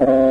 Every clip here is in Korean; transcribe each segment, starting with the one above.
Uh-oh.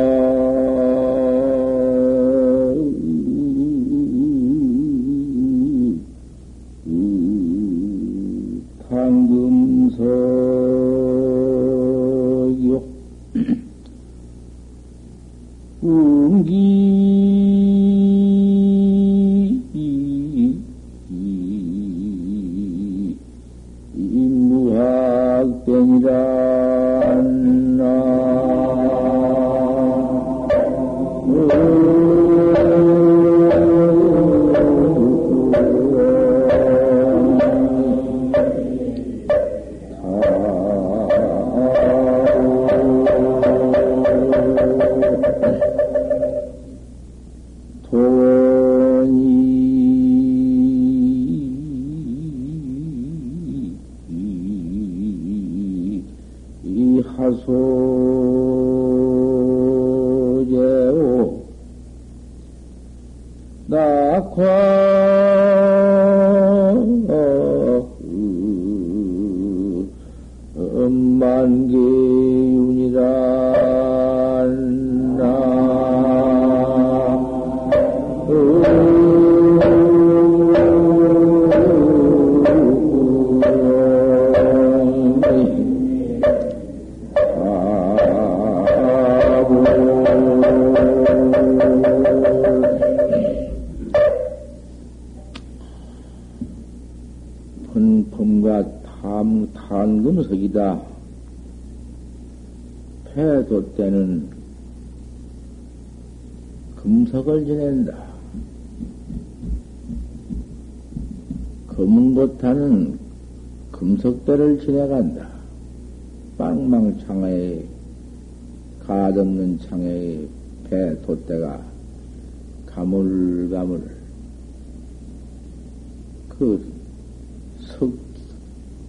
금석을 지낸다. 못하는 금석대를 지내간다. 빵망창에 가없는 창에 배 돛대가 가물가물 그 석,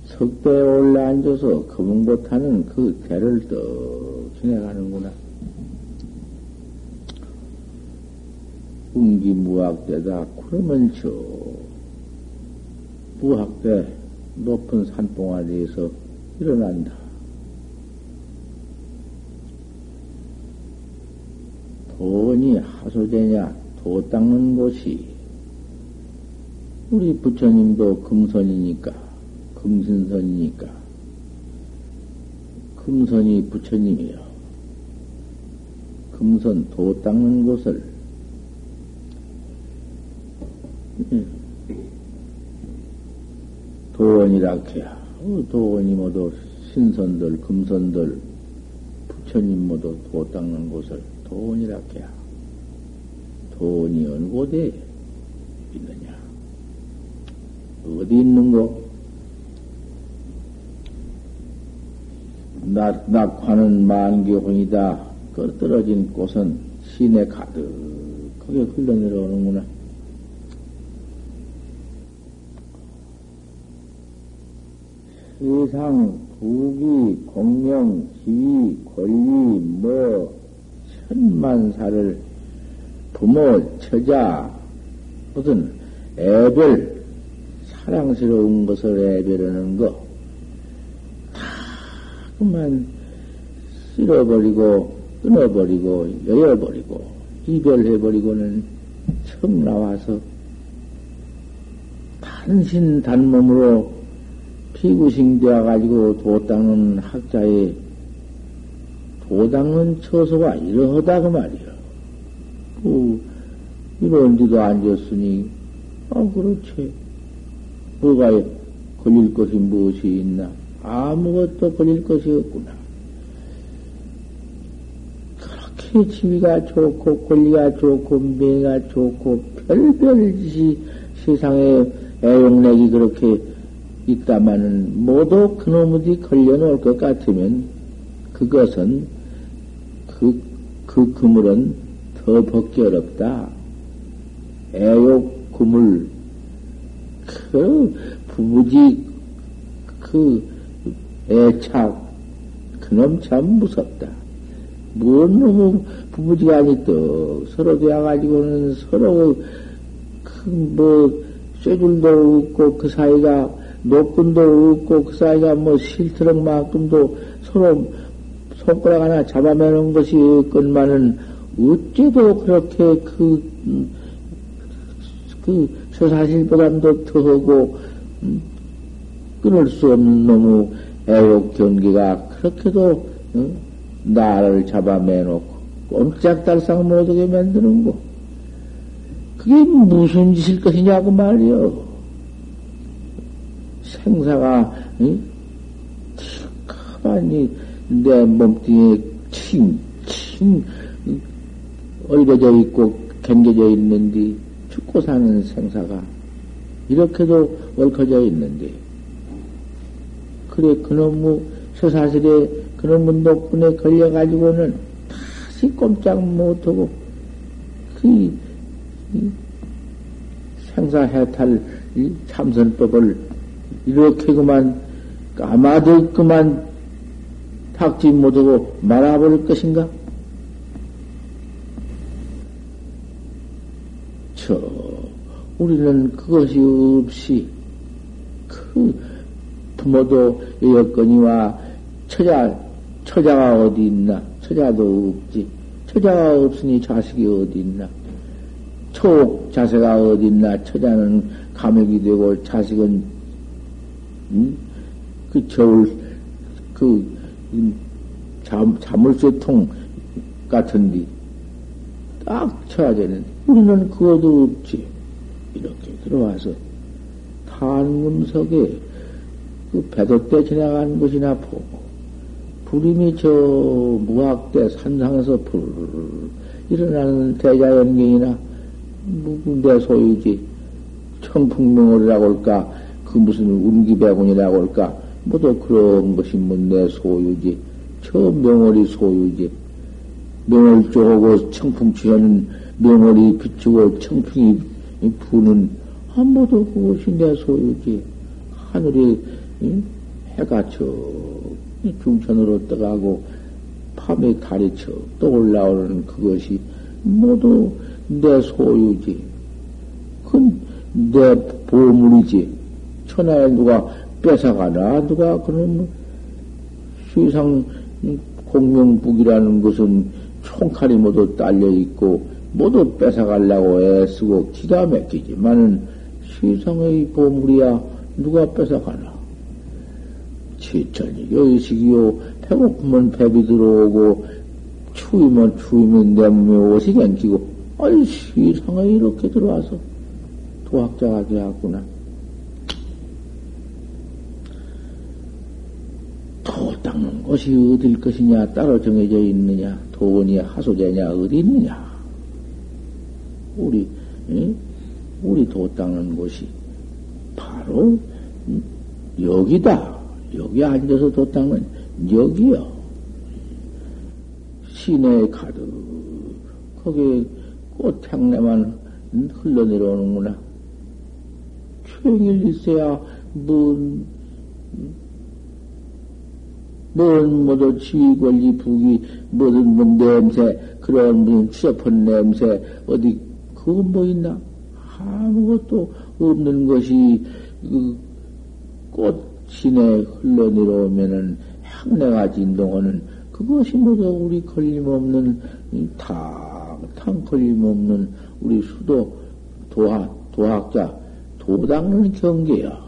석대에 올라 앉아서 검은 못하는 그 대를 떡 지내가는구나. 운기 무학대다. 그러면 저 무학대 높은 산봉아리에서 일어난다. 돈이 하소되냐 도 닦는 곳이 우리 부처님도 금선이니까 금신선이니까 금선이 부처님이요. 금선 도 닦는 곳을 도원이라 해야. 어, 도원이 모두 신선들, 금선들, 부처님 모두 도 닦는 곳을 도원이라 해야. 도원이 어느 곳에 있느냐? 어디 있는고? 낙, 낙화는 만개혼이다. 그 떨어진 꽃은 시내 가득하게 흘러내려오는구나. 세상, 부귀, 공명, 지위, 권리, 뭐, 천만사를 부모, 처자, 무슨 애별, 사랑스러운 것을 애별하는 거, 다 그만 쓸어버리고, 끊어버리고, 여여버리고, 이별해버리고는 청 나와서 단신 단몸으로 피구싱 되어가지고 도 닦는 학자의 도 닦는 처소가 이러하다 그 말이야. 뭐, 이런 데도 앉았으니, 아, 그렇지. 뭐가 걸릴 것이 무엇이 있나? 아무것도 걸릴 것이 없구나. 지위가 좋고, 권리가 좋고, 명가 좋고, 별별 짓이 세상에 애용력이 그렇게 있다마는 모두 그놈이 걸려놓을 것 같으면 그것은 그, 그 그물은 더 벗기 어렵다. 애욕 그물, 그 부부지 그 애착, 그놈 참 무섭다. 뭔 놈의 부부지가 아니또 서로 되어가지고는 서로 그뭐 쇠줄도 없고 그 사이가 노끈도 없고 그 사이가 뭐 실트럭만큼도 서로 손가락 하나 잡아매는 것이 없건만은 어째도 그렇게 그, 음, 그 서사실보담도 더하고 음, 끊을 수 없는 너무 애욕 경계가 그렇게도 어? 나를 잡아매놓고 꼼짝달싹 못하게 만드는 거. 그게 무슨 짓일 것이냐고 말이요. 생사가 응? 가만히 내 몸뚱이에 칭칭 얼겨져 있고 견겨져 있는데 죽고 사는 생사가 이렇게도 얽혀져 있는데 그래 그놈의 서사슬에 그놈의 녹분에 걸려가지고는 다시 꼼짝 못하고 그 생사해탈 참선법을 이렇게 그만 까마득 그만 탁지 못하고 말아버릴 것인가? 저, 우리는 그것이 없이, 그, 부모도 여건이와 처자, 처자가 어디 있나? 처자도 없지. 처자가 없으니 자식이 어디 있나? 초옥 자세가 어디 있나? 처자는 감액이 되고 자식은, 음? 그 겨울, 그, 잠, 자물쇠통 같은데, 딱 쳐야 되는데, 우리는 그것도 없지. 이렇게 들어와서, 탄금석에 그 배도 때 지나간 것이나 보고, 불임이 저 무학대 산상에서 불 일어나는 대자연경이나 누군데 소유지? 청풍명월이라고 할까? 그 무슨 운기배군이라고 할까? 모두 그런 것이 뭐내 소유지? 저 명월이 소유지. 명월 쪼고 청풍 취하는 명월이 비추고 청풍이 부는 한 모두 그것이 내 소유지. 하늘이 해가 저 중천으로 떠가고 밤에 달이 척또 올라오는 그것이 모두 내 소유지. 그건 내 보물이지. 천하에 누가 뺏어가나? 누가 그런 수상 공명북이라는 것은 총칼이 모두 딸려 있고 모두 뺏어가려고 애쓰고 기가 막히지만은 시상의 보물이야 누가 뺏어가나? 지천이 요식이요 배고프면 배비 들어오고 추위면 추위면 내 몸에 옷이 갱기고 아이 시상에 이렇게 들어와서 도학자가 되었구나. 도 닦는 곳이 어딜 것이냐 따로 정해져 있느냐 도원이 하소제냐 어디 있느냐 우리 응? 우리 도 닦는 곳이 바로 여기다 여기 앉아서 도 닦는 여기요 시내에 가득 거기에 꽃향내만 흘러내려오는구나 평일 있어야 뭔, 뭔, 뭐도 지위 권리 부기, 뭐든 뭐 냄새, 그런 무슨 추접한 냄새, 어디, 그거 뭐 있나? 아무것도 없는 것이, 그, 꽃 신에 흘러내려오면은 향내가 진동하는 그것이 모두 우리 걸림없는, 탁탁 걸림없는 우리 수도 도학, 도학자, 도닦는 경계야.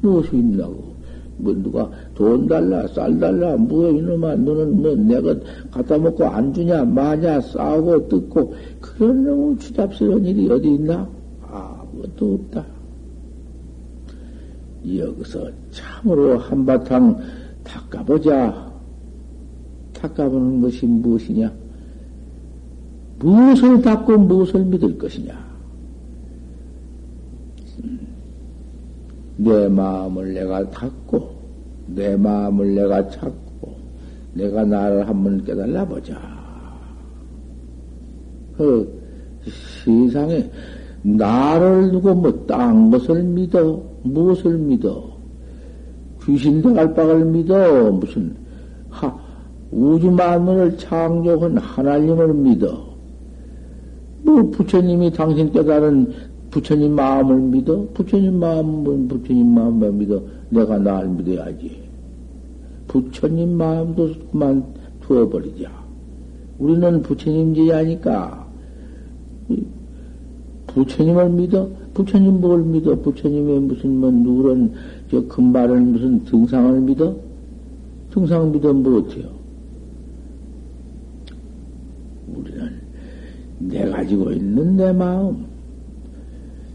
무엇이 있냐고. 뭐, 누가 돈 달라, 쌀 달라, 뭐야, 이놈아, 너는 뭐, 내가 갖다 먹고 안 주냐, 마냐, 싸우고 뜯고, 그런 놈의 추잡스러운 일이 어디 있나? 아무것도 없다. 여기서 참으로 한바탕 닦아보자. 닦아보는 것이 무엇이냐? 무엇을 닦고 무엇을 믿을 것이냐? 내 마음을 내가 닫고, 내 마음을 내가 찾고, 내가 나를 한번 깨달아 보자. 그 세상에 나를 두고 뭐 딴 것을 믿어? 무엇을 믿어? 귀신 대갈박을 믿어? 무슨 하, 우주 만물을 창조한 하나님을 믿어? 뭐 부처님이 당신 깨달은 부처님 마음을 믿어? 부처님 마음은 부처님 마음만 믿어? 내가 나를 믿어야지. 부처님 마음도 그만 두어버리자. 우리는 부처님 제자니까 부처님을 믿어? 부처님 뭘 믿어? 부처님의 무슨 뭐 누런 저 금발을 무슨 등상을 믿어? 등상 믿어 뭐 어때요? 우리는 내 가지고 있는 내 마음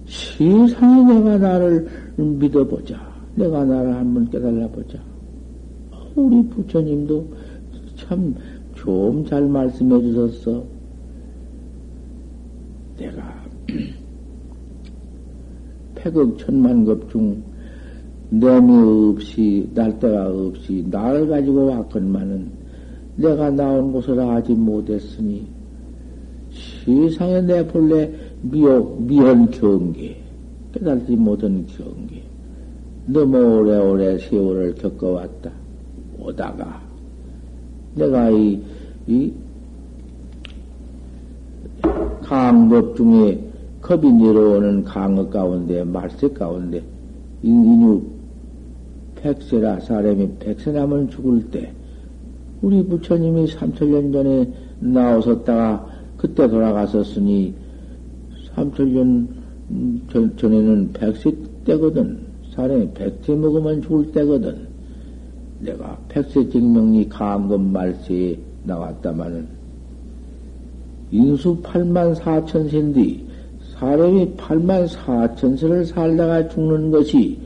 세상에 내가 나를 믿어보자. 내가 나를 한번 깨달아보자. 우리 부처님도 참 좀 잘 말씀해 주셨어. 내가 백억 천만급 중 내미 없이 날때가 없이 나를 가지고 왔건만은 내가 나온 곳을 하지 못했으니 세상에 내 본래 미혹 미현 경계 깨달지 못한 경계 너무 오래오래 세월을 겪어왔다. 오다가 내가 이, 이 강법 중에 겁이 내려오는 강어 가운데, 말세 가운데, 인유 백세라 사람이 백세 나면 죽을 때, 우리 부처님이 삼천년 전에 나오셨다가 그때 돌아가셨으니, 삼천년 전, 전에는 백세 때거든. 사람이 백세 먹으면 죽을 때거든. 내가 백세 증명이 강금 말세에 나왔다마는, 인수 8만 4천 세인데, 사람이 8만 4천 세를 살다가 죽는 것이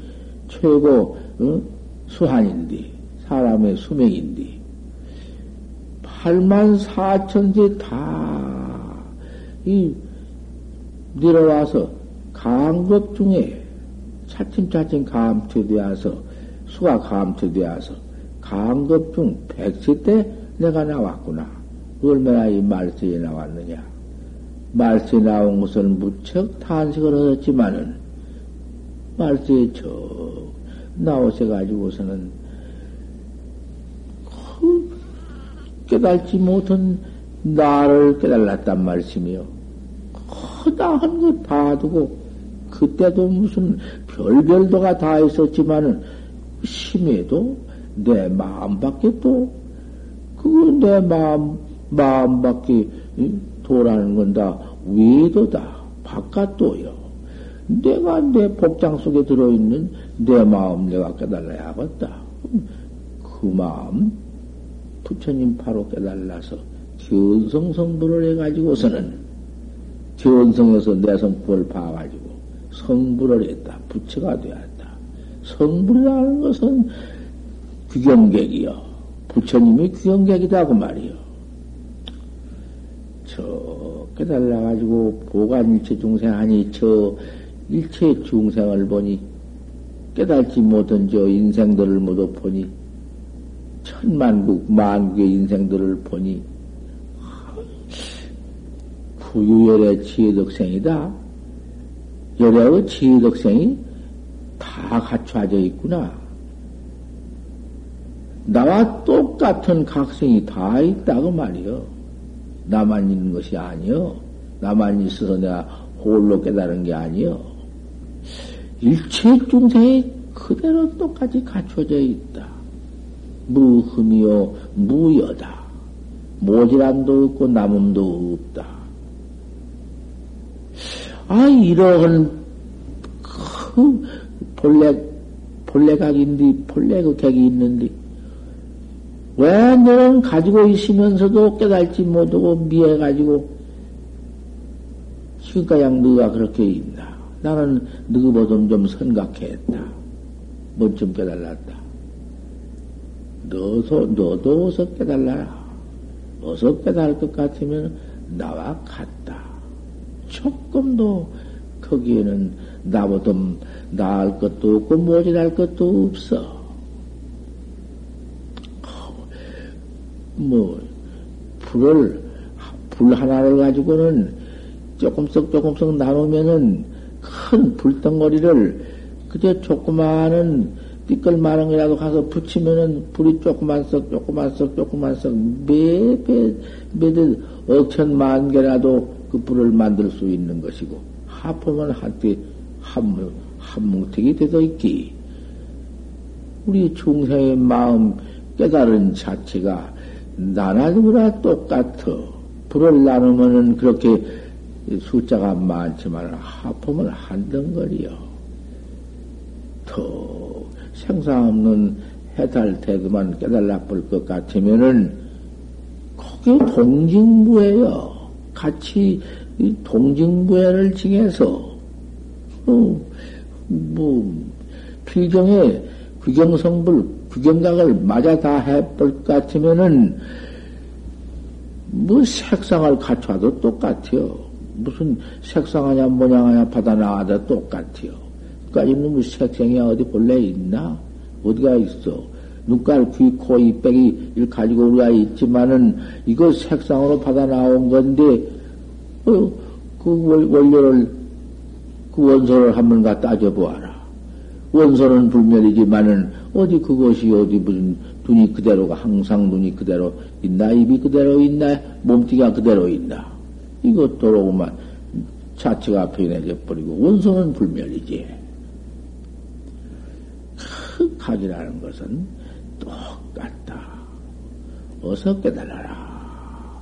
최고 어? 수한인데 사람의 수명인데 8만 4천 세 다이 내려와서 강법 중에 차츰차츰 감퇴되어서 수가 감퇴되어서 강급 중 100세 때 내가 나왔구나. 얼마나 이 말세에 나왔느냐. 말세 나온 것은 무척 탄식을 얻었지만은, 말세에 저, 나오셔가지고서는, 그 깨달지 못한 나를 깨달았단 말씀이요. 허다한 것 봐두고, 그때도 무슨 별별도가 다 있었지만은, 심해도 내 마음밖에 또, 그거 내 마음, 마음밖에, 도라는 건다 외도다. 바깥도요. 내가 내 복장 속에 들어있는 내 마음 내가 깨달아야겠다. 그 마음 부처님 바로 깨달아서 견성 성불을 해가지고서는 견성에서 내 성불을 봐가지고 성불을 했다. 부처가 되었다. 성불이라는 것은 귀경객이요. 부처님이 귀경객이다 그 말이요. 저 깨달아가지고 보관 일체 중생 하니 저 일체 중생을 보니 깨달지 못한 저 인생들을 모두 보니 천만국 만국의 인생들을 보니 구유열의 지혜덕생이다. 열의 지혜덕생이 다 갖춰져 있구나. 나와 똑같은 각성이 다 있다고 말이요. 나만 있는 것이 아니요. 나만 있어서 내가 홀로 깨달은 게 아니요. 일체 중생이 그대로 똑같이 갖춰져 있다. 무흠이요, 무여다. 모질함도 없고 남음도 없다. 아, 이러한 그 본래, 본래 각인데, 본래 그 객이 있는데, 왜 너는 가지고 있으면서도 깨달지 못하고 미해가지고 지금까지 너가 그렇게 있나? 나는 너보다 좀 생각했다. 뭐좀 깨달았다. 너도, 너도 어서 깨달라라. 어서 깨달을 것 같으면 나와 같다. 조금도 거기에는 나보다 나을 것도 없고 모질할 것도 없어. 뭐, 불을, 불 하나를 가지고는 조금씩 조금씩 나누면은 큰 불덩어리를 그저 조그마한 띠끌마른 거라도 가서 붙이면은 불이 조그만 썩, 조그만 썩, 조그만 썩, 매, 배, 매들 억천만 개라도 그 불을 만들 수 있는 것이고, 하품은 한때 한, 한 뭉택이 되어 있기. 우리 중생의 마음, 깨달은 자체가 나나 누구나 똑같아. 불을 나누면은 그렇게 숫자가 많지만 합하면 한 덩거리요. 더 생사 없는 해탈 태도만 깨달라 볼것 같으면은 그게 동징부예요. 같이 동징부회를 징해서 어, 뭐 필경에 규경성불 규경각을 맞아 다 해볼 것 같으면은 뭐 색상을 갖춰도 똑같아요. 무슨 색상하냐 모양하냐 받아 나와도 똑같아요. 그까지 뭐 색상이 어디 본래 있나? 어디가 있어? 눈깔, 귀, 코, 이빼기 를 가지고 우리가 있지만은 이거 색상으로 받아 나온 건데 어, 그 원료를 그 원소를 한번 갖다 따져보아라. 원소는 불멸이지만은 어디 그것이 어디 무슨 눈이 그대로가 항상 눈이 그대로 있나 입이 그대로 있나 몸뚱이가 그대로 있나 이것 도로만 자체가 변해져 버리고 원소는 불멸이지. 그 각이라는 것은 똑같다. 어서 깨달아라.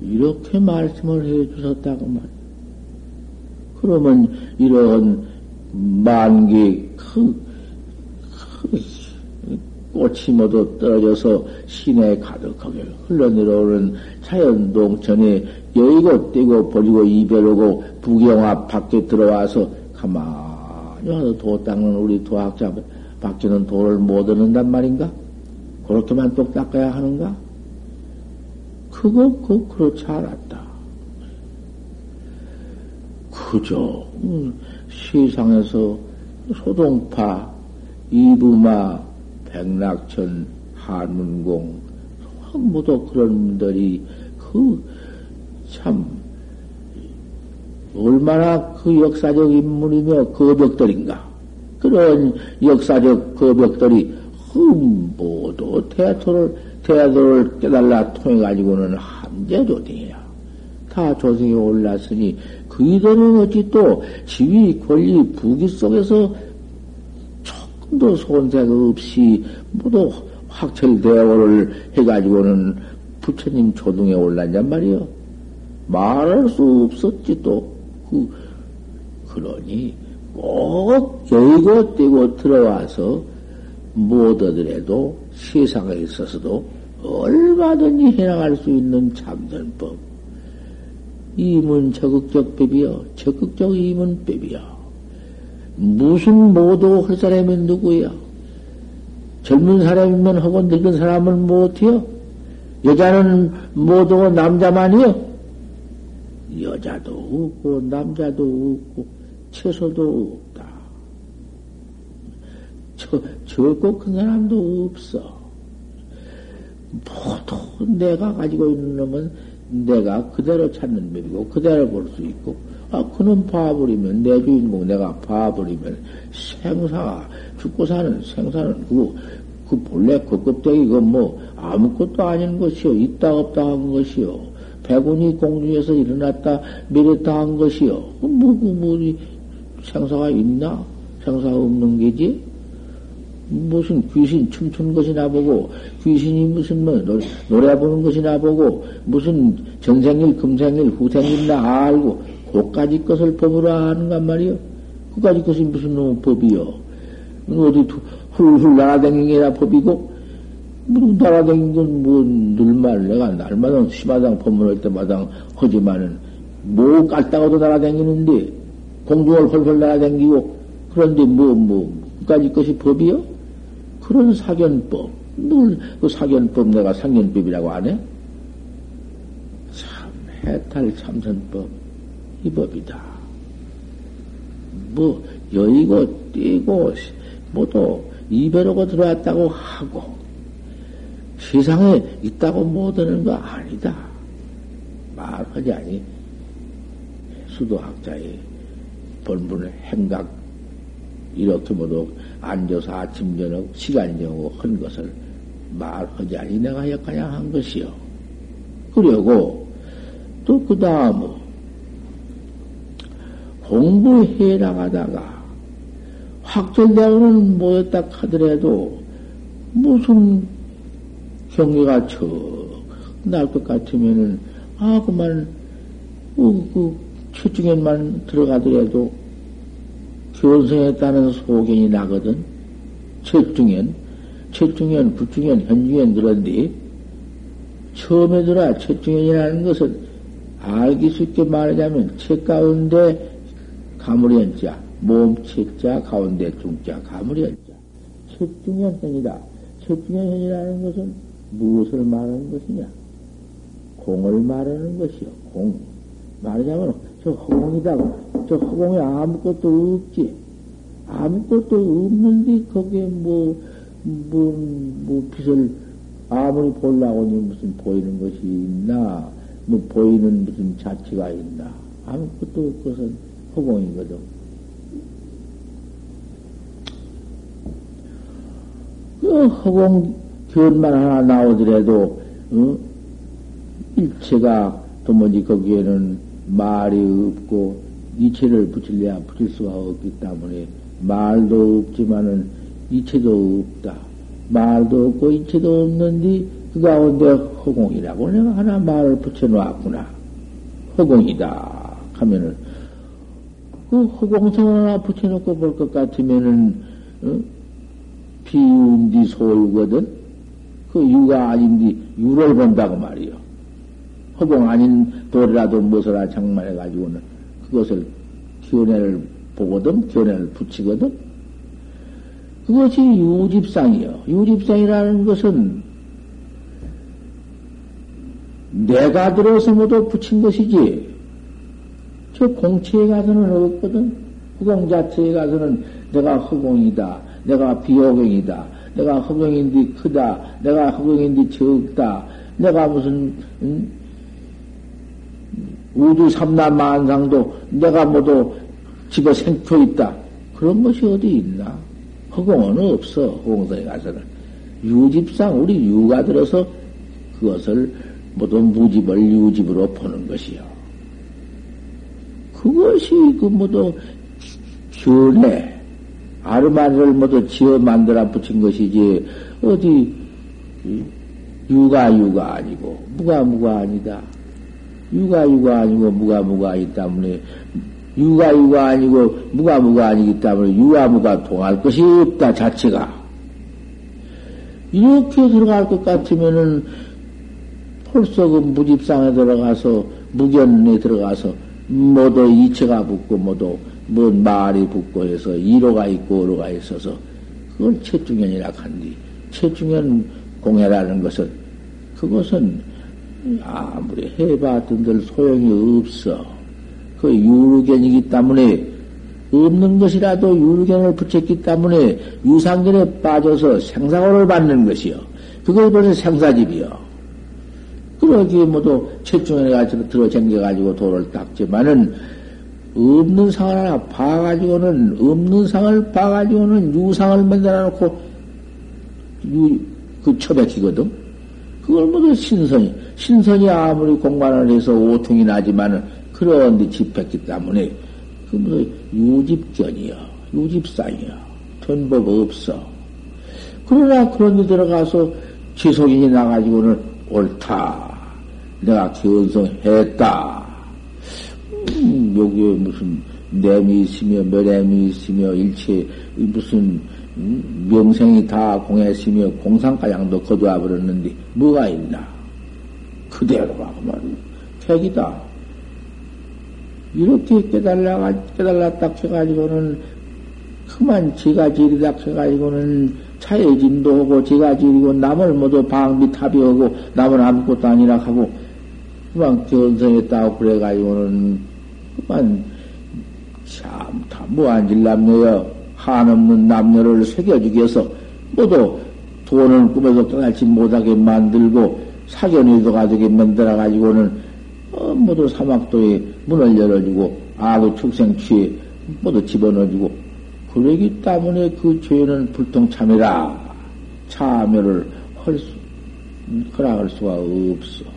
이렇게 말씀을 해 주셨다고 말. 그러면 이런 만기 그, 그 꽃이 모두 떨어져서 시내에 가득하게 흘러내려오는 자연동천에 여의고 떼고 버리고 이별하고 부경화 밖에 들어와서 가만히 와서 도 닦는 우리 도학자 밖에는 도를 못 얻는단 말인가? 그렇게만 똑 닦아야 하는가? 그거, 그, 그렇지 않았다. 그저, 음, 세상에서 소동파, 이부마, 백낙천, 한문공, 모두 그런 분들이 그, 참, 얼마나 그 역사적 인물이며 거벽들인가. 그런 역사적 거벽들이 흠, 모두 태토를 대도를 깨달라 통해 가지고는 함재조대야. 다 조승에 올랐으니 그이들은 어찌 또 지위, 권리, 부기 속에서 조금도 손색 없이 모두 확철대오를 해가지고는 부처님 조등에 올랐냔 말이요. 말할 수 없었지 또. 그, 그러니 꼭 여의고 떼고 들어와서 못 얻으래도 세상에 있어서도 얼마든지 해나갈 수 있는 참선법. 이문 적극적 법이요. 적극적 이문 법이요. 무슨 모도 할 사람이 누구야? 젊은 사람이면 하고 늙은 사람은 못해요? 여자는 못하고 남자만이요? 여자도 없고, 남자도 없고, 채소도 없다. 저, 적고 큰 사람도 없어. 모두 내가 가지고 있는 놈은 내가 그대로 찾는 법이고 그대로 볼 수 있고 아 그는 봐버리면 내 주인공 내가 봐버리면 생사 죽고 사는 생사는 그, 그 본래 그 껍데기 그 뭐 아무것도 아닌 것이요. 있다 없다 한 것이요. 백운이 공중에서 일어났다 미랬다 한 것이요. 뭐, 뭐, 뭐 생사가 있나? 생사 없는 게지? 무슨 귀신 춤추는 것이나 보고, 귀신이 무슨 뭐 노래 부르는 것이나 보고, 무슨 전생일, 금생일, 후생일 나 알고, 그까지 것을 법으로 하는가 말이요. 그까지 것이 무슨 놈 법이요. 어디 훌훌 날아다니기나 법이고, 뭐 날아다니는 건뭐 늘말 내가 날마다 시마당 법문할 때마다 하지만은 뭐 깔다가도 날아다니는데, 공중을 헐헐 날아다니고, 그런데 뭐, 뭐, 그까지 것이 법이요? 그런 사견법, 늘 그 사견법 내가 상견법이라고 안 해? 참, 해탈 참선법, 이 법이다. 뭐, 여의고, 뛰고, 모두 이별하고 들어왔다고 하고, 세상에 있다고 못하는 거 아니다. 말하지 아니. 수도학자의 본분의 행각, 이렇게 모두 앉아서 아침, 저녁, 시간 정하고 한 것을 말하지 아니 내가 역하냐 한 것이요. 그리고 또 그 다음 공부해 나가다가 확철대원은 모였다 하더라도 무슨 경계가 척 날 것 같으면은, 아, 그만, 그, 그, 최중에만 들어가더라도 견성했다는 소견이 나거든. 최중엔, 최중엔, 부중엔, 현중엔 그런데, 처음에 들어 최중엔이라는 것은 알기 쉽게 말하자면 책 가운데 가물현자, 몸책자 가운데 중자 가물현자. 최중현현이다. 최중현현이라는 것은 무엇을 말하는 것이냐? 공을 말하는 것이요. 공. 말하자면 저 허공이다. 저 허공에 아무것도 없지. 아무것도 없는데 거기에 뭐, 뭐, 뭐 빛을 아무리 보려고 니 무슨 보이는 것이 있나? 뭐 보이는 무슨 자체가 있나? 아무것도 없것은 허공이거든. 그 허공 견만 하나 나오더라도 어? 일체가 도무지 거기에는 말이 없고 이체를 붙일래야 붙일 수가 없기 때문에 말도 없지만은 이체도 없다. 말도 없고 이체도 없는데 그 가운데 허공이라고 내가 하나 말을 붙여놓았구나. 허공이다 하면은 그 허공성 하나 붙여놓고 볼 것 같으면은 어? 비운디 소유거든. 그 유가 아닌디 유를 본다고 말이요. 허공 아닌 돌이라도 무엇을 장만해 가지고는 그것을 견해를 보거든, 견해를 붙이거든. 그것이 유집상이요. 유집상이라는 것은 내가 들어서 모두 붙인 것이지. 저 공체에 가서는 없거든. 허공 자체에 가서는 내가 허공이다. 내가 비허공이다. 내가 허공인데 크다. 내가 허공인데 적다. 내가 무슨, 음? 우주 삼남 만상도 내가 모두 집어 생겨 있다. 그런 것이 어디 있나? 허공은 없어. 허공성에 가서는. 유집상 우리 유가 들어서 그것을 모두 무집을 유집으로 보는 것이요. 그것이 그 모두 견해, 아르마를 모두 지어 만들어 붙인 것이지, 어디, 유가 유가 아니고, 무가 무가 아니다. 유가 유가 아니고, 무가 무가 있기 때문에, 유가 유가 아니고, 무가 무가 아니기 때문에, 유가 무가 통할 것이 없다, 자체가. 이렇게 들어갈 것 같으면은, 벌써 그 무집상에 들어가서, 무견에 들어가서, 모두 이체가 붙고, 모두, 뭔 말이 붙고 해서, 이로가 있고, 어로가 있어서, 그걸 최중현이라 한디, 최중현 공해라는 것은, 그것은 아무리 해봤던들 소용이 없어. 그 유르견이기 때문에, 없는 것이라도 유르견을 붙였기 때문에 유상견에 빠져서 생사고를 받는 것이요. 그걸 벌써 생사집이요. 그러기에 모두 최중에 가지고 들어 쟁겨가지고 돌을 닦지만은 없는 상을 하나 봐가지고는 없는 상을 봐가지고는 유상을 만들어 놓고 유, 그 처백히거든. 그걸 모두 신선이 신선이 아무리 공간을 해서 오통이 나지만은 그런데 집했기 때문에 그 모두 유집견이야 유집상이야 전법 없어. 그러나 그런 데 들어가서 지속인이 나가지고는 옳다. 내가 견성했다. 음, 여기에 무슨 내미 있으며 멸애미 있으며 일체 무슨 음, 명생이 다 공했으며 공상가양도 거두어 버렸는데 뭐가 있나? 그대로가 그만 택이다. 이렇게 깨달라 깨달았다 해가지고는 그만 지가 지리다 해가지고는 차해짐도 하고 지가 지리고 남을 모두 방비 탑이 하고 남은 아무것도 아니라 하고 그만 견성했다고 그래가지고는 그만 참 다 무한질 남녀여 한없는 남녀를 새겨주기 위해서 모두 돈을 꿈에도 떠날지 못하게 만들고 사견이도 가지게 만들어가지고는 어, 모두 사막도에 문을 열어주고 아구 축생 취에 모두 집어넣어주고 그러기 때문에 그 죄는 불통참이라 참여를 할 수, 허락할 수가 없어.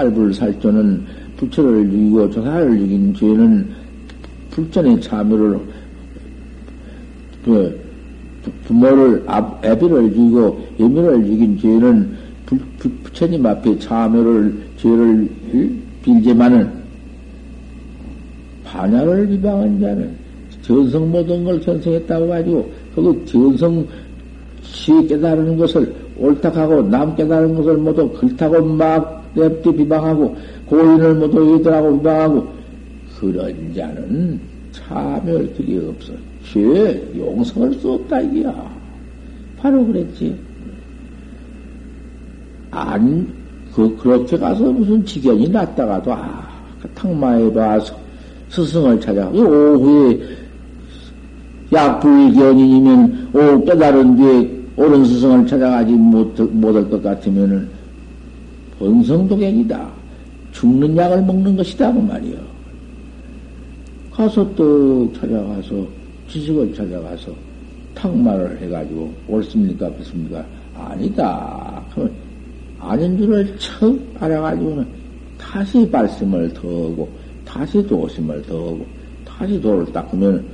살불살조는 부처를 죽이고 조사를 죽인 죄는 불전의 참여를 그 부모를, 애비를 죽이고 애미를 죽인 죄는 부, 부, 부처님 앞에 참여를, 죄를 빌지만은 반야를 비방한 자는 전성 모든 걸 전성했다고 가지고 그 전성 시 깨달은 것을 옳다하고 남 깨달은 것을 모두 글타고 막 냅디 비방하고 고인을 모두 이들하고 비방하고 그런 자는 참여할 길이 없어. 죄 용서할 수 없다 이기야. 바로 그랬지. 안, 그, 그렇게 가서 무슨 지견이 났다가도, 아, 그 탕마에 봐서 스승을 찾아. 오후에 약부의 견인이면, 오, 깨달은 뒤에 옳은 스승을 찾아가지 못, 못할 것 같으면은, 본성도견이다. 죽는 약을 먹는 것이다. 그 말이요. 가서 또 찾아가서, 지식을 찾아가서, 탁말을 해가지고, 옳습니까? 그렇습니까? 아니다. 그러면, 아닌 줄을 척 알아가지고는 다시 말씀을 더하고, 다시 도심을 더하고, 다시 도를 닦으면,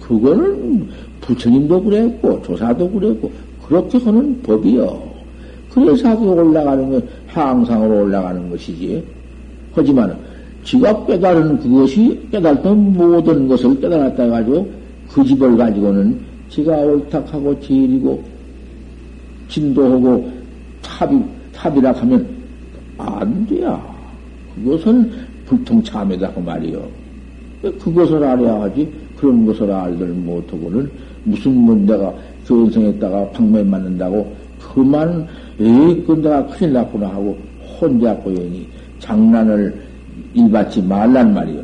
그거는 부처님도 그랬고, 조사도 그랬고, 그렇게 하는 법이요. 그래서 그 올라가는 건 향상으로 올라가는 것이지. 하지만, 지가 깨달은 그것이 깨달던 모든 것을 깨달았다 가지고 그 집을 가지고는 지가 옳탁하고 지리고 진도하고 탑이 탑이라 하면 안 돼야. 그것은 불통참이다 그 말이요. 그것을 알아야 하지. 그런 것을 알들 못하고는 무슨 문 내가 견성했다가 방매 맞는다고 그만 에이 그 내가 큰일 났구나 하고 혼자 고연히 장난을 일받지 말란 말이요.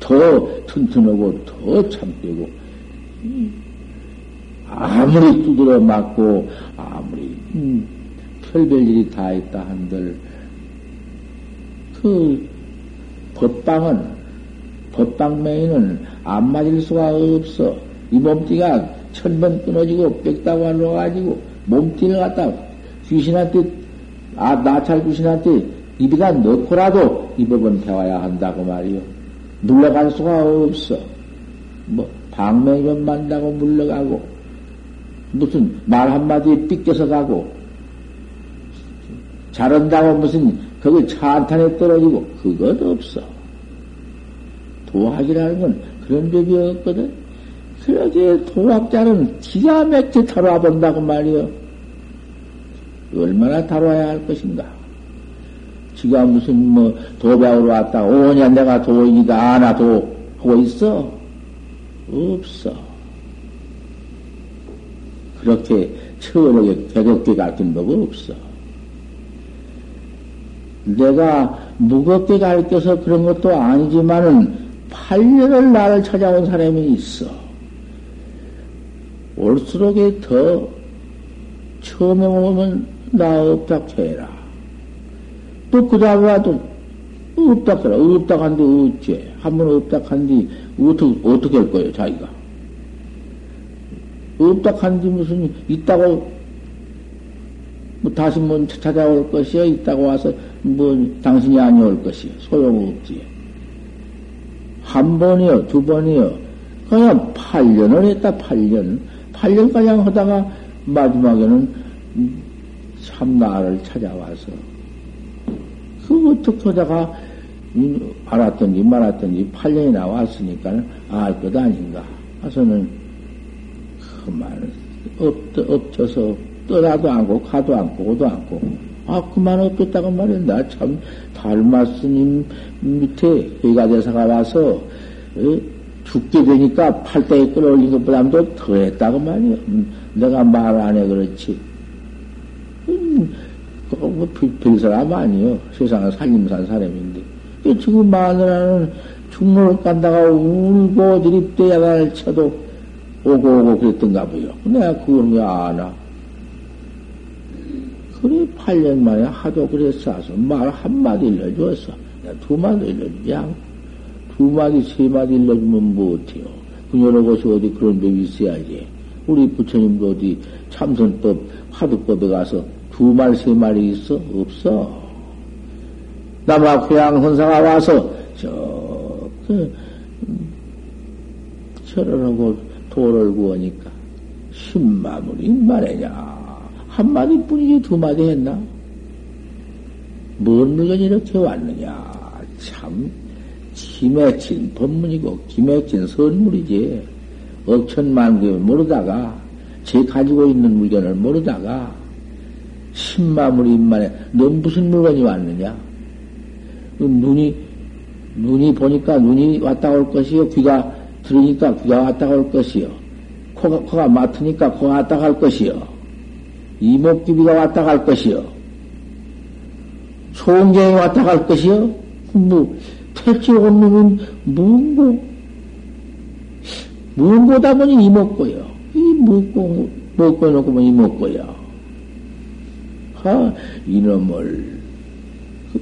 더 튼튼하고 더 참되고 아무리 두드려 맞고 아무리 음, 별별 일이 다 있다 한들, 그, 법방은, 법방맹이는 안 맞을 수가 없어. 이 몸띠가 천번 끊어지고 빽다고 안어가지고 몸띠를 갖다 귀신한테, 아, 나찰 귀신한테 입에다 넣고라도 이 법은 배워야 한다고 말이요. 물러갈 수가 없어. 뭐, 방맹이면 만다고 물러가고, 무슨 말 한마디에 삐껴서 가고, 잘한다고 무슨 거기 차탄에 떨어지고 그것 없어. 도학이라는 건 그런 법이 없거든. 그러게 도학자는 기가 막히게 다뤄 본다고 말이요. 얼마나 다뤄야 할 것인가. 지가 무슨 뭐 도배하러 왔다 오냐 내가 도인이다 아나 도 하고 있어? 없어. 그렇게 처음에 개겁게 가르친 법 없어. 내가 무겁게 가르쳐서 그런 것도 아니지만은 8년을 나를 찾아온 사람이 있어. 올수록에 더 처음에 오면 나 없다 해라. 또 그 다음에 와도 없다 해라. 없다 한데 어째. 한번 없다 한뒤 어떻게, 어떻게 할 거예요, 자기가? 없다 한뒤 무슨 있다고 뭐 다시 뭐 찾아올 것이요. 있다고 와서 뭐 당신이 아니올 것이 소용없지. 한 번이요, 두 번이요. 그냥 8년을 했다, 8년. 8년가량 하다가 마지막에는 참 나를 찾아와서 그 어떻게 하다가 알았던지 말았던지 8년이 나왔으니까 알 것 아닌가. 와서는 그만 엎, 엎쳐서 떠나도 않고 가도 않고 오도 않고 아, 그만 없겠다고 말이야. 나 참, 달마 스님 밑에 회가대사가 와서, 어? 죽게 되니까 팔대에 끌어올린 것보다도 더 했다고 말이야. 음, 내가 말 안 해, 그렇지. 음, 뭐, 별 사람 아니요. 세상에 살림산 사람인데. 지금 마누라는 죽로를 간다가 울고 드립대 야단을 쳐도 오고 오고 그랬던가 보요. 내가 그걸 왜 아나? 그래, 8년 만에 하도 그랬어. 말 한마디 일러줬어. 두 마디 일러주지 두 마디, 세 마디 일러주면 못해요. 그 여러 곳이 어디 그런 법이 있어야지. 우리 부처님도 어디 참선법, 화두법에 가서 두 말, 세 말이 있어? 없어. 남아 고향 혼사가 와서, 저, 그, 절을 하고 도를 구하니까 십마물이 말이냐. 한마디 뿐이지 두 마디 했나? 뭔 물건이 이렇게 왔느냐. 참, 기맥진 법문이고, 기맥진 선물이지. 억천만개 모르다가, 제 가지고 있는 물건을 모르다가, 십마물이 만에, 넌 무슨 물건이 왔느냐? 그 눈이, 눈이 보니까 눈이 왔다 올 것이요. 귀가 들으니까 귀가 왔다 올 것이요. 코가, 코가 맡으니까 코가 왔다 갈 것이요. 이목기비가 왔다 갈 것이요. 소원경이 왔다 갈 것이요. 뭐, 택지 온 놈은 무고, 무고다 보니 이목고요. 이 무고, 먹고 놓고 보니 이목고요. 하, 이놈을,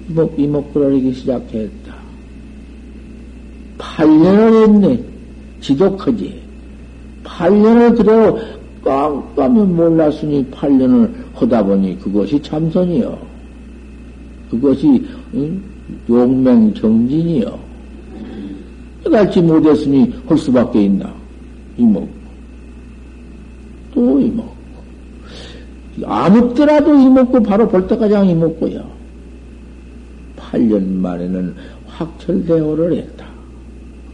이목, 이목구러리기 시작했다. 8년을 했네. 지독하지. 8년을 그대로 깜깜이 몰랐으니 8년을 하다 보니 그것이 참선이요. 그것이 응? 용맹정진이요. 깨달지 못했으니 할 수밖에 있나. 이먹고. 또 이먹 고. 아무 때라도 이먹고 바로 볼 때까지 이먹고요. 8년 만에는 확철대오를 했다.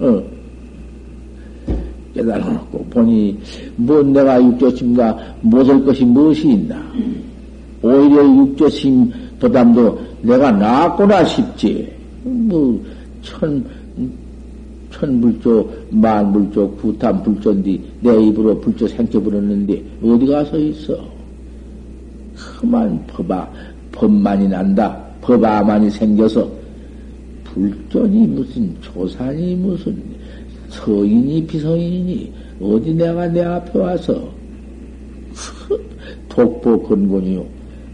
어. 깨달아놓고 보니 뭐 내가 육조심과 못할 것이 무엇이 있나. 오히려 육조심 보담도 내가 낫구나 싶지. 뭐, 천, 천불조, 만불조, 구탄불조인데 내 입으로 불조 생겨버렸는데 어디 가서 있어? 그만 법아, 법만이 난다. 법아만이 생겨서 불조니 무슨 조산이 무슨 서인이 비서인이니 어디 내가 내 앞에 와서 독보 근곤이요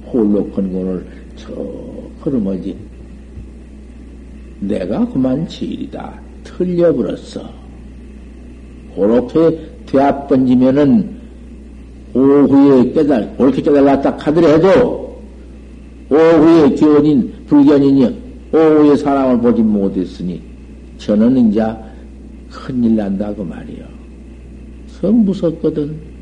홀로 근곤을 저 그러머지. 내가 그만 지일이다. 틀려버렸어. 그렇게 대합 번지면은 오후에 깨달 옳게 깨달았다 하더라도 오후에 견인 불견인이 오후에 사람을 보지 못했으니 저는 이제 큰일 난다 그 말이요. 성 무섭거든.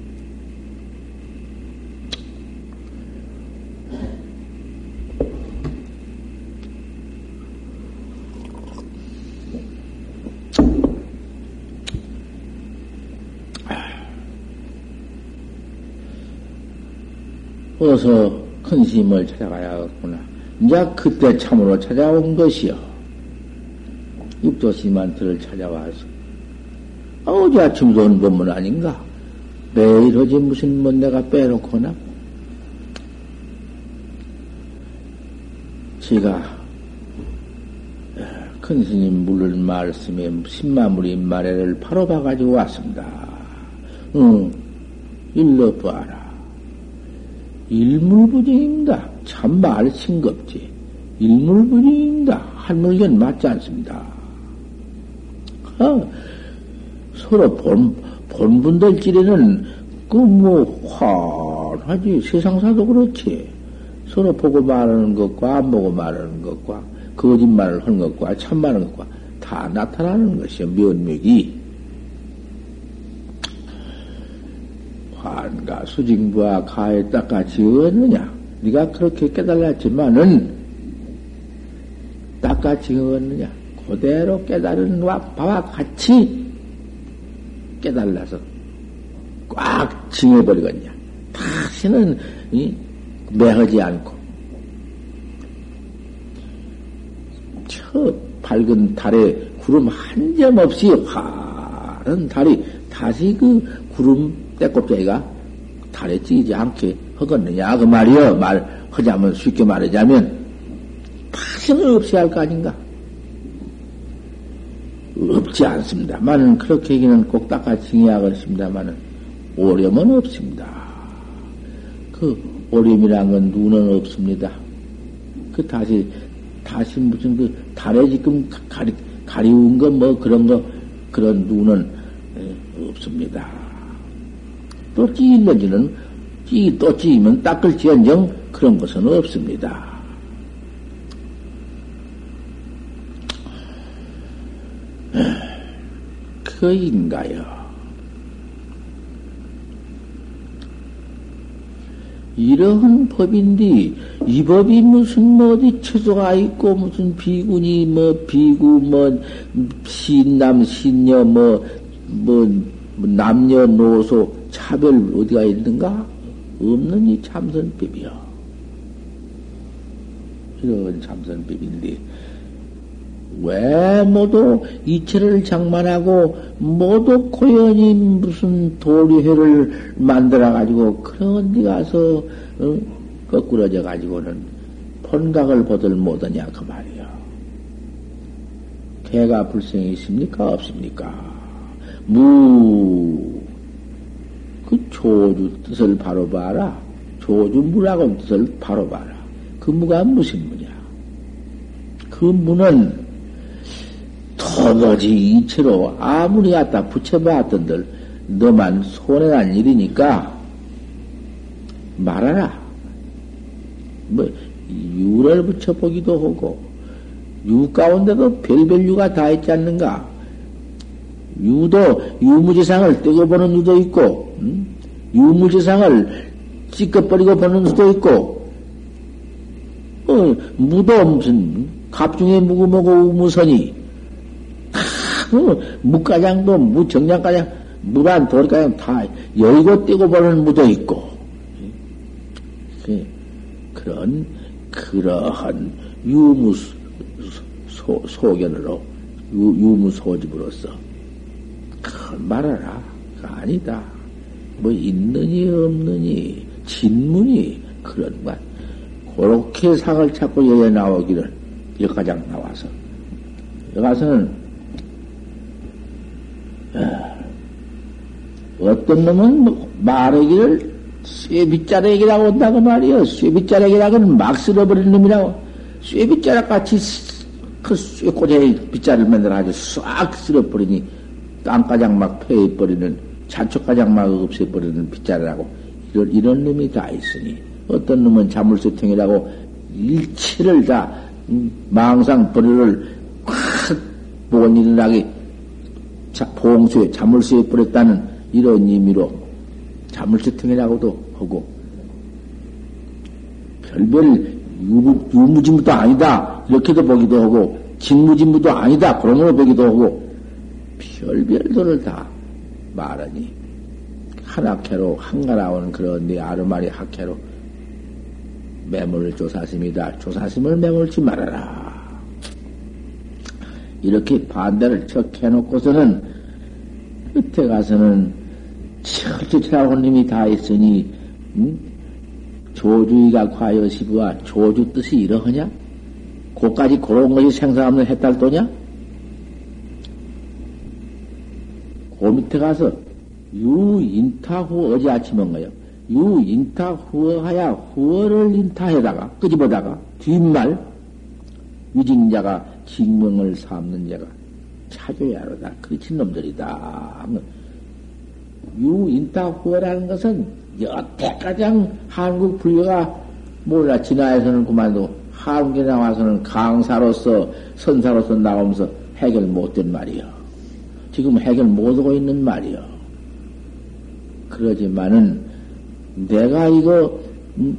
어서 큰 스님을 찾아가야겠구나. 이제 그때 참으로 찾아온 것이요. 육도스님한테를 찾아와서 어제 아침도 온 법문 아닌가? 매일 어제 무슨 뭐 내가 빼놓거나? 제가 큰 스님 물을 말씀에 십마무리 말해를 바로 봐가지고 왔습니다. 응, 일러 봐라. 일물부정입니다. 참말 싱겁지. 일물부정입니다. 한 물견 맞지 않습니다. 어, 서로 본, 본분들끼리는 그뭐 환하지 세상사도 그렇지 서로 보고 말하는 것과 안 보고 말하는 것과 거짓말을 하는 것과 참말하는 것과 다 나타나는 것이요 면목이 환가 수징부와 가에 닦아지 얻느냐 네가 그렇게 깨달았지만은 닦아지 얻느냐 그대로 깨달은 바와 같이 깨달아서 꽉 징해버리겠냐. 다시는 이, 매하지 않고 저 밝은 달에 구름 한 점 없이 화른 달이 다시 그 구름 때꼽자기가 달에 찌지 않게 하겠느냐 그 말이요 말 하자면 쉽게 말하자면 다시는 없이 할 거 아닌가 없지 않습니다만은 그렇게 얘기는 꼭 닦아 징해야겠습니다만은 오렴은 없습니다. 그 오렴이란 건 눈은 없습니다. 그 다시 다시 무슨 그 달에 지금 가리 가리운 거 뭐 그런 거 그런 눈은 없습니다. 또 찌일는지는 찌 또 찌면 닦을지언정 그런 것은 없습니다. 그인가요? 이러한 법인데, 이 법이 무슨 뭐 어디 처소가 있고, 무슨 비군이 뭐 비구, 뭐, 신남, 신녀, 뭐, 뭐, 남녀, 노소, 차별 어디가 있는가? 없는 이 참선법이요. 이런 참선법인데, 왜 모두 이체를 장만하고 모두 고연히 무슨 도리회를 만들어 가지고 그런 데 가서 어? 거꾸러져 가지고는 본각을 보들 못하냐 그 말이야. 개가 불생이 있습니까 없습니까? 무 그 조주 뜻을 바로 봐라. 조주 무라고 뜻을 바로 봐라. 그 무가 무슨 무냐? 그 무는 도무지 이체로 아무리 갖다 붙여봤던들 너만 손해난 일이니까 말하라. 뭐 유를 붙여보기도 하고 유 가운데도 별별 유가 다 있지 않는가? 유도 유무지상을 떼고보는 유도 있고 음? 유무지상을 찌꺼버리고 보는 수도 있고 어, 무도 무슨 갑중에 무구모고 우무선이 어, 무가장도 무정량가장 무란 돌가장 다 열고 떼고 보는 무도 있고 그, 그런 그러한 유무 소, 소견으로 유, 유무 소집으로서 그 말하라 아니다 뭐 있느니 없느니 진문이 그런 것 그렇게 상을 찾고 여기 나오기를 여가장 나와서 여가서는 어떤 놈은 뭐 말하기를 쇠빗자락이라고 한다고 말이요. 쇠빗자락이라고는 막 쓸어버리는 놈이라고. 쇠빗자락 같이 그 쇠꼬쟁이 빗자를 만들어 아주 싹 쓸어버리니 땅가장 막 폐해버리는 자초가장 막 없애버리는 빗자라고. 이런, 이런 놈이 다 있으니 어떤 놈은 자물쇠통이라고 일체를 다 음, 망상 버리를 확 보건 일어나게 봉수에 자물쇠에 뿌렸다는 이런 의미로 자물쇠통이라고도 하고 별별 유무, 유무진무도 아니다. 이렇게도 보기도 하고 직무진무도 아니다. 그런으로 보기도 하고 별별도를 다 말하니 한학회로 한가라온 그런 네 아르마리 학회로 매물 조사심이다 조사심을 매물지 말아라 이렇게 반대를 척 해놓고서는 끝에 가서는 철저치라고님이 다 있으니 응? 조주의가 과여시부와 조주 뜻이 이러하냐? 고까지 그런 것이 생사 없는 해탈도냐? 그 밑에 가서 유인타 후 어제 아침에 온 거요. 유인타후하야 후어를 인타해다가 끄집어다가 뒷말 위징자가 징명을 삼는 자가 찾아야 하다. 그렇친 놈들이다. 유인타후라는 것은 여태 가장 한국 불교가 몰라 진화에서는 그만도 한국에 나와서는 강사로서 선사로서 나오면서 해결 못된 말이요. 지금 해결 못하고 있는 말이요. 그러지만은 내가 이거 음,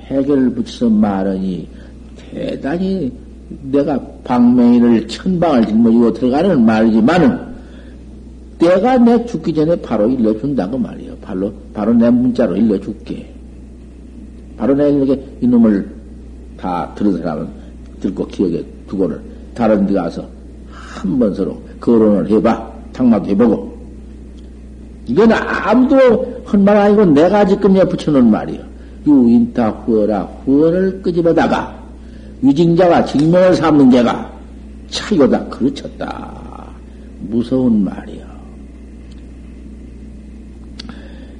해결을 붙여서 말하니 대단히 내가 방맹이를 천방을 짊어지고 들어가는 말이지만은 내가 내 죽기 전에 바로 일러준다고 말이에요. 바로, 바로 내 문자로 일러줄게. 바로 내 이렇게 이놈을 다 들은 사람은 듣고 기억에 두고는 다른 데 가서 한 번 서로 거론을 해봐. 탕마도 해보고. 이건 아무도 한 말 아니고 내가 지금 내 붙여놓은 말이요. 유인타 후어라 후어를 끄집어다가 위징자가 증명을 삼는 자가 차이고다 그르쳤다. 무서운 말이요.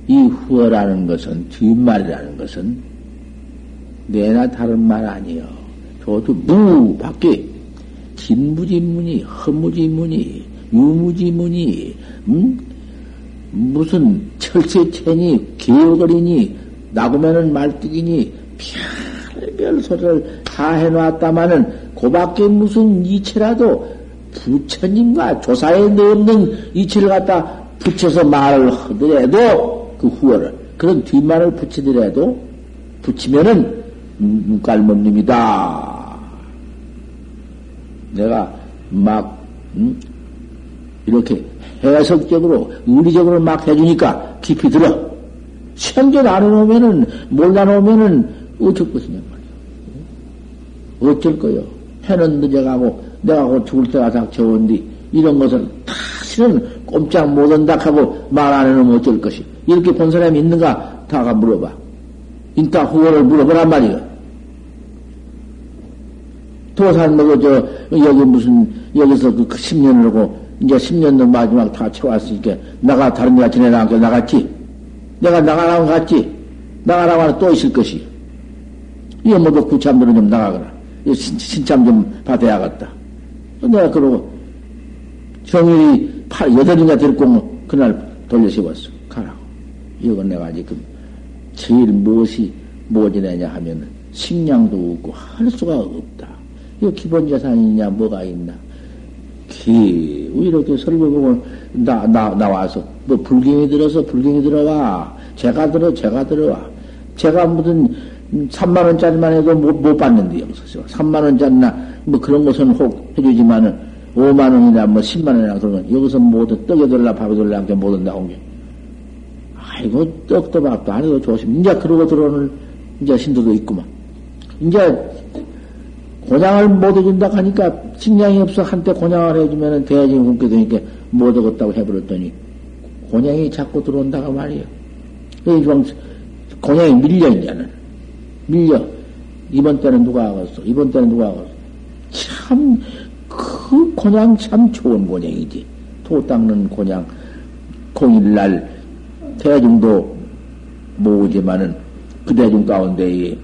이 후어라는 것은 뒷말이라는 것은 내나 다른 말 아니요. 저도 무 밖에 진무지문이 허무지문이 유무지문이 음? 무슨 철새체니 개어거리니 나고면은 말뚝이니 별별 소리를 다 해놨다마는 고밖에 무슨 이체라도 부처님과 조사에 넣는 이체를 갖다 붙여서 말을 하더라도 그 후어를 그런 뒷말을 붙이더라도 붙이면은 눈깔 몸님이다. 내가 막 음? 이렇게 해석적으로 의리적으로 막 해주니까 깊이 들어. 생전 안 해놓으면은 몰라 놓으면은 어쩔 것이냐 말이야. 어쩔 거요. 해는 늦어가고 내가 곧 죽을 때가 닥쳐온뒤 이런 것은 다시는 꼼짝 못한다 하고 말 안 해놓으면 어쩔 것이. 이렇게 본 사람이 있는가 다가 물어봐. 인타 후원을 물어보란 말이야. 도산 먹어, 저, 여기 무슨, 여기서 그 10년을 하고, 이제 10년도 마지막 다 채웠으니까, 나가 다른 데가 지내라 하니까 나갔지? 내가 나가라고 갔지? 나가라고 하면 또 있을 것이. 이거 뭐도 구참들은 좀 나가거라. 신, 신참 좀 받아야겠다. 내가 그러고, 정일이 팔, 여덟인가 데리고 그날 돌려 세웠어. 가라고. 이건 내가 지금 제일 무엇이 무엇이냐 하면 식량도 없고 할 수가 없다. 이거 기본 자산이냐 뭐가 있나. 기 이렇게 설교보고 나, 나, 나와서 뭐 불경이 들어서 불경이 들어와. 제가 들어 제가 들어와. 제가 무슨 3만 원짜리만 해도 못, 못 받는데 여기서 3만 원짜리나 뭐 그런 것은 혹 해주지만은 5만 원이나 뭐 10만 원이나 그런 건 여기서 모두 떡에 들라 밥에 들라 함께 못 온다고 게. 아이고 떡도 밥도 안 해도 조심. 이제 그러고 들어오는 이제 신도도 있구만. 이제 곤양을 못 해준다 하니까 식량이 없어 한때 곤양을 해주면은 대야지 굶게 되니까 못 얻었다고 해버렸더니 곤양이 자꾸 들어온다고 말이에요. 그래서 곤양이 밀려 이제는 밀려 이번 때는 누가 하겠어? 이번 때는 누가 하겠어? 참그 곤양 참 좋은 곤양이지. 토 닦는 곤양 공일날 대중도 모으지만은 그 대중 가운데에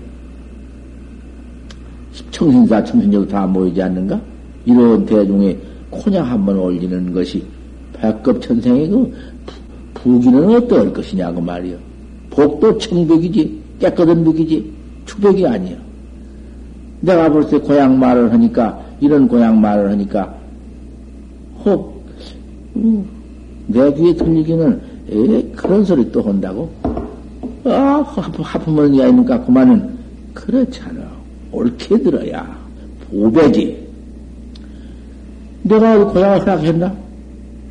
청신사, 청신적 다 모이지 않는가? 이런 대중에 코냐 한번 올리는 것이 백급 천생의 그 부기는 어떨 것이냐고 말이요. 복도 청백이지, 깨끗한 백이지, 추백이 아니야. 내가 볼 때 고향 말을 하니까, 이런 고향 말을 하니까, 혹, 음, 내 귀에 들리기는, 에 그런 소리 또 한다고? 아, 하품은 야 있는가, 그만은, 그렇잖아. 옳게 들어야 보배지. 내가 고향을 허락했나?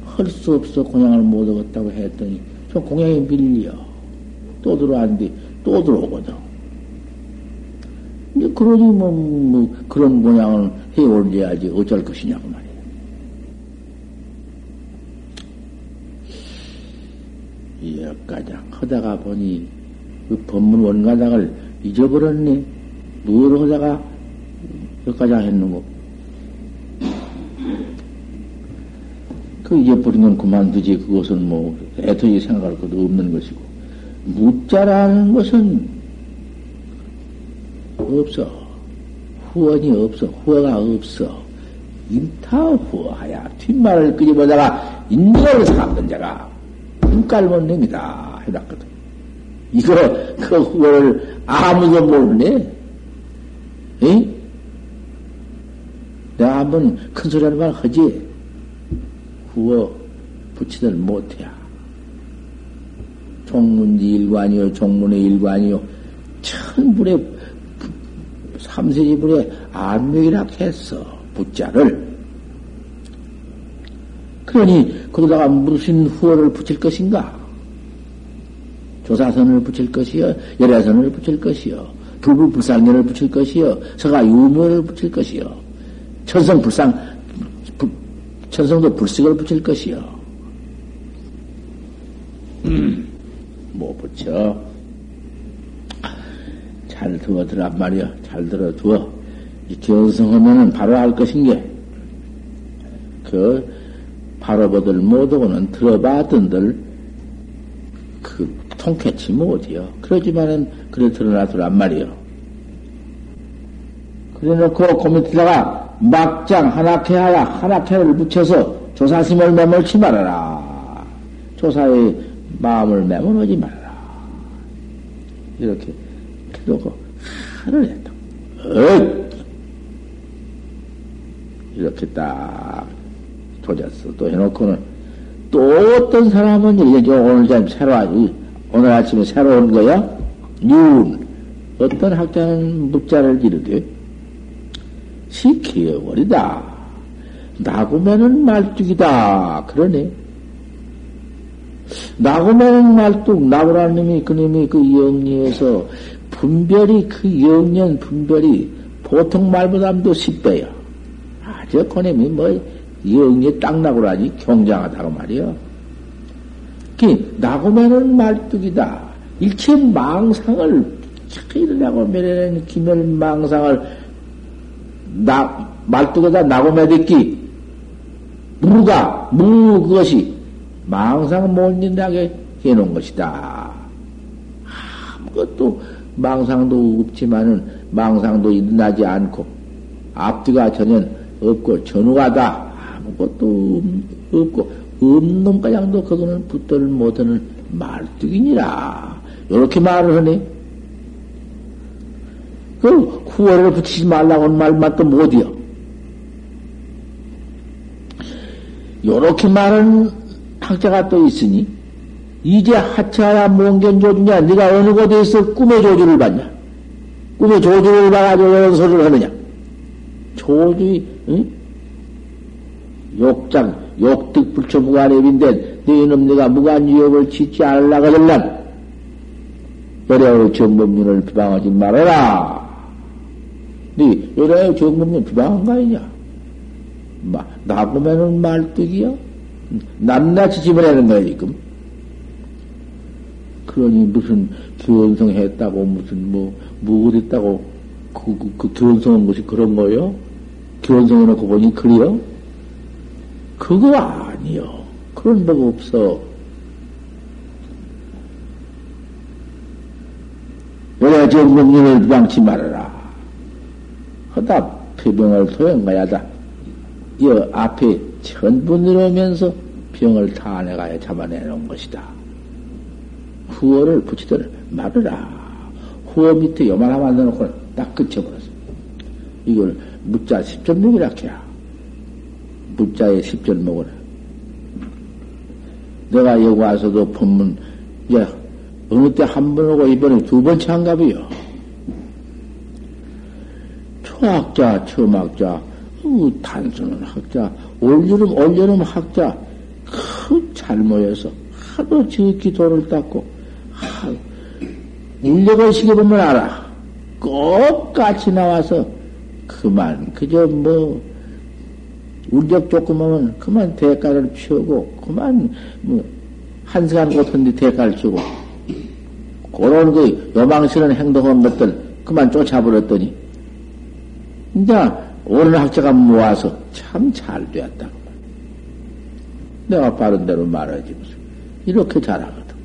할 수 없어 고향을 못 얻었다고 했더니 저 공양이 밀려. 또 들어왔는데 또 들어오거든. 이제 그러니 뭐, 뭐 그런 모양을 해 올려야지 어쩔 것이냐고 말이야. 여기까지 하다가 보니 그 법문 원가닥을 잊어버렸네. 뭘 하다가 여기까지 했는고. 그 잊어버린 건 그만두지. 그것은 뭐, 애터이 생각할 것도 없는 것이고. 묻자라는 것은 없어. 후원이 없어. 후어가 없어. 인타 후어하야. 뒷말을 끄집어다가 인정을 삼는 자가 눈깔못 냅니다. 해놨거든. 이거, 그 후어를 아무도 모르네. 에? 내가 한번 큰 소리 하는 말 하지? 후어 붙이들 못해야. 종문지 일관이요, 종문의 일관이요. 천불의, 삼세지불의 안명이라 했어. 붙자를. 그러니, 거기다가 무슨 후어를 붙일 것인가? 조사선을 붙일 것이요, 열애선을 붙일 것이요. 불불 불상년을 붙일 것이요. 서가 유묘를 붙일 것이요. 천성 불상, 부, 천성도 불식을 붙일 것이요. 음, 뭐 붙여? 잘 두어들란 말이야. 잘 들어두어. 이 견성하면은 바로 알 것인 게, 그, 바로 보들 못하고는 들어봤던들, 그, 통쾌치 못해요. 그러지만은, 그래 드러나더란 말이요. 그래 놓고 그 밑에다가 막장 하나케 하야 하나케를 붙여서 조사심을 매몰치 말아라. 조사의 마음을 매몰하지 말아라. 이렇게 해놓고 하를 했다. 어 이렇게 딱 조졌어. 또 해놓고는 또 어떤 사람은 이제 오늘 좀 새로 아주 오늘 아침에 새로운 거야? 윤. 어떤 학자는 묻자를 이르되, 시키어버리다. 나구면은 말뚝이다. 그러네. 나구면은 말뚝, 나구라는 놈이 그놈이 그 영리에서 분별이, 그 영년 분별이 보통 말보다도 10배야. 아, 저 그놈이 뭐, 영리 딱 나구라니 경장하다고 말이야. 그, 나구면은 말뚝이다. 일체 망상을, 일어나고 면에는 기멸 망상을 나, 말뚝에다 나고매 듣기. 무가, 무, 그것이 망상 못 인다게 해놓은 것이다. 아무것도 망상도 없지만은 망상도 일어나지 않고 앞뒤가 전혀 없고 전후가다. 아무것도 없고 없는 놈가량도 그거는 붙들을 못하는 말뚝이니라. 이렇게 말을 하네. 그 후월을 붙이지 말라고 하는 말만 또 못이여. 요렇게 말하는 학자가 또 있으니, 이제 하차하라 몽견조주냐? 네가 어느 곳에서 꿈의 조주를 봤냐? 꿈의 조주를 봐가지고 이런 소리를 하느냐? 조주, 응? 욕장, 욕득 불처 무관앱인데, 너희는 네가 무관유업을 짓지 않으려고 하들란, 여래의 정법륜을 비방하지 말아라. 네, 여래의 정법륜 비방한 거 아니냐? 마, 나보면은 말뚝이야? 낱낱이 집어내는 거야, 지금. 그러니 무슨 견성했다고, 무슨 뭐, 뭐 어딨다고, 그, 그, 그 견성한 것이 그런 거요? 견성해놓고 보니 그래요? 그거 아니요. 그런 법 없어. 여러 정법률을 방치 말아라. 허다 폐병을 소용가야다. 이 앞에 전부 늘어오면서 병을 다 내가야 잡아내놓은 것이다. 후어를 붙이더니 말으라. 후어 밑에 요만 하나 만들어놓고 딱 끝쳐버렸어. 이걸 무자 10절 먹이라 해야. 무자에 10절 먹으라. 내가 여기 와서도 본문, 야, 어느 때 한 번 오고 이번에 두 번째 한갑이요. 초학자, 처음학자, 그 단순한 학자, 올여름, 올여름 학자, 큰잘 모여서 하도 지극히 돌을 닦고, 하, 인력을 시켜보면 알아. 꼭 같이 나와서 그만, 그저 뭐, 울력 조금 하면 그만 대가를 피우고, 그만, 뭐, 한 시간 고턴데 대가를 치고, 그런 그 요망스러운 행동한 것들 그만 쫓아버렸더니, 이제 옳은 학자가 모아서 참 잘 되었다고. 내가 바른 대로 말하지 무슨. 이렇게 잘하거든.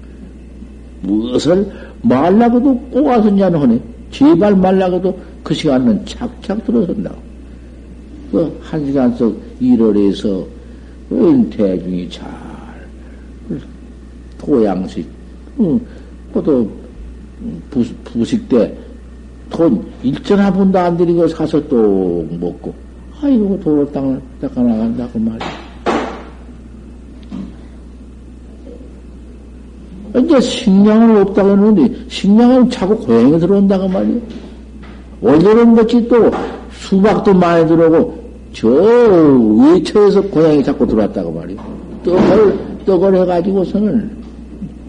무엇을 말라고도 꼬아서냐는 하네. 제발 말라고도 그 시간은 착착 들어선다고. 그한 시간 속 일을 해서 대중이 잘 토양식, 응, 또 부식 때 돈 일전한 분도 안 들이고 사서 또 먹고, 아이고, 도로 땅을 닦아 나간다고 말이야. 이제 식량은 없다고 했는데, 식량은 자꾸 고향에 들어온다고 말이야. 원래는 것이 또 수박도 많이 들어오고, 저 외처에서 고향이 자꾸 들어왔다고 말이야. 떡을, 떡을 해가지고서는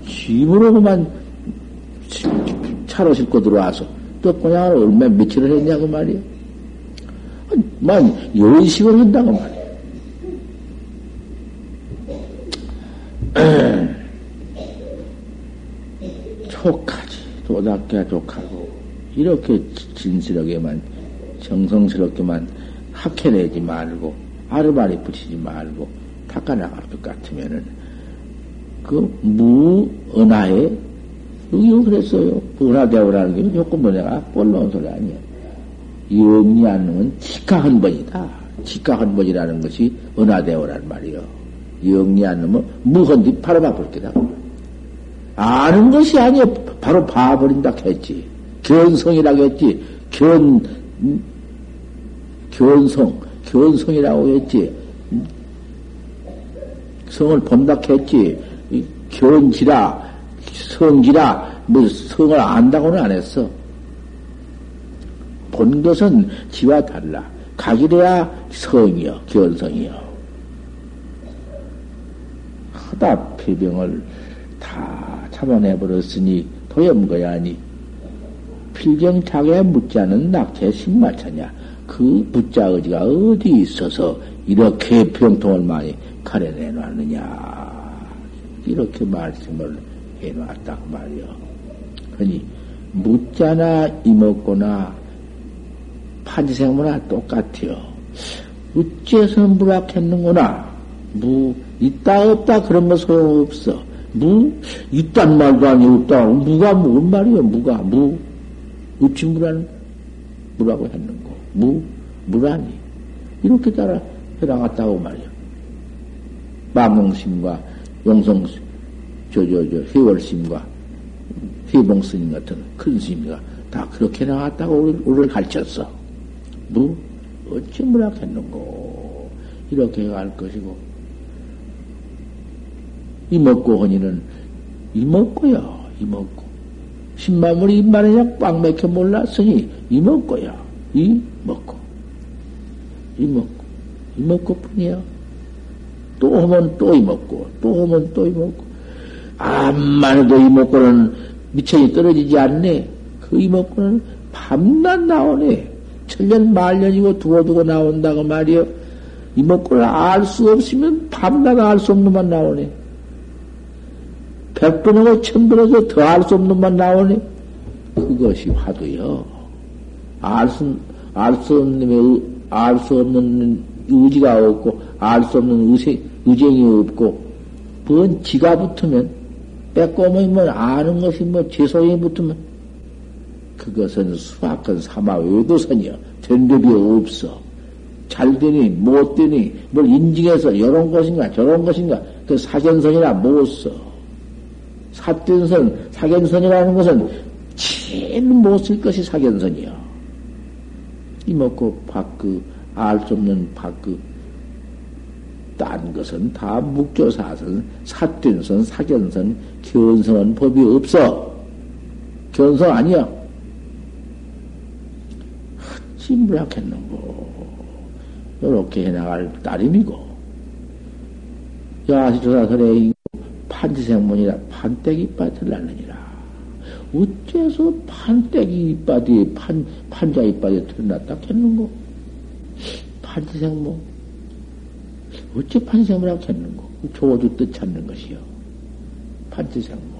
짐으로 그만 차로 싣고 들어와서, 떡고냥을 얼마 며칠을 했냐고 말이야. 만 열식을 한다고 말이야. 족하지. 도닥게 족하고. 이렇게 진실하게만, 정성스럽게만 학해내지 말고, 아르바리 붙이지 말고, 닦아나갈 것 같으면은, 그 무은하에 여기 그랬어요. 은하대오라는 게 조금 뭐냐가 꼴놓은 소리 아니야. 영리한 놈은 직각한 번이다. 직각한 번이라는 것이 은하대오란 말이요. 영리한 놈은 무헌디 바로 봐볼 게다. 아는 것이 아니야. 바로 봐버린다 했지. 견성이라고 했지. 견, 견성, 견성이라고 했지. 성을 본다 했지. 견지라, 성기라, 뭐 성을 안다고는 안 했어. 본 것은 지와 달라. 각이래야 성이여, 견성이여. 하다 폐병을 다 잡아내버렸으니 도염거야니 필경착에 묻자는 낙태 신마차냐. 그 붓자 의지가 어디 있어서 이렇게 병통을 많이 가려내 놨느냐. 이렇게 말씀을 해 놨다고 말이요. 그러니 묻자나 이먹거나 판지생무나 똑같아요. 어째서 무락했는구나. 무 있다 없다 그런 거 소용없어. 무 있단 말도 아니 없다. 무가 뭔 말이요? 무가 무 어찌 무라는 무라고 했는고 무 무라니 이렇게 따라 해나갔다고 말이야. 마몽심과 용성 저 저 저 회월심과 회봉스님 같은 큰 스님이가 다 그렇게 나갔다고 우리를, 가르쳤어. 뭐 어찌 무락했는고. 이렇게 갈 것이고. 이먹고 허니는 이먹고요 이먹고. 신마물이 입만에 꽉 맥혀 몰랐으니 이먹고야 이 먹고 이 먹고 이 먹고 뿐이야 또 하면 또 이 먹고 또 하면 또 이 먹고 암만 해도 이 먹고는 미천이 떨어지지 않네 그 이 먹고는 밤낮 나오네 천년 말년이고 두고두고 나온다고 말이여. 이목구를 알수 없으면 밤낮 알 수 없는 만 나오네. 백번하고 천번에서 더알 수 없는 만 나오네. 그것이 화두여. 알 수, 알수 없는, 알수 없는 의지가 없고, 알 수 없는 의세, 의쟁이 없고, 뭔 지가 붙으면, 빼꼼이 뭐 아는 것이 뭐 재소이 붙으면, 그것은 수학은 사마 외도선이여. 된 법이 없어. 잘 되니, 못 되니, 뭘 인증해서 이런 것인가, 저런 것인가, 그 사견선이라 못 써. 사견선, 사견선이라는 것은 제일 못 쓸 것이 사견선이야. 이먹고 밖그, 알 수 없는 밖그, 딴 것은 다 묵조사선, 사된선, 사견선, 견성은 법이 없어. 견성 아니야. 심부락했는고. 요렇게 해나갈 따름이고. 야시조사설에 판지생문이라 판때기 낳느니라. 어째서 판때기 이빨이 판, 판자 이빨이 틀어놨다 했는고? 판지생문. 어째 판지생문이라고 했는고? 조주 뜻 찾는 것이요. 판지생문.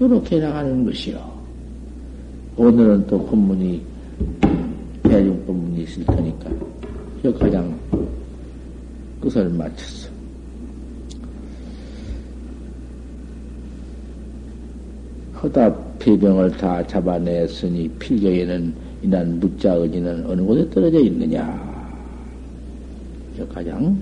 요렇게 나가는 것이요. 오늘은 또 본문이 대중 법문이 있을 테니까 저 가장 끝을 마쳤어. 허다 폐병을 다 잡아냈으니 필경에는 이난 묻자 의지는 어느 곳에 떨어져 있느냐. 저 가장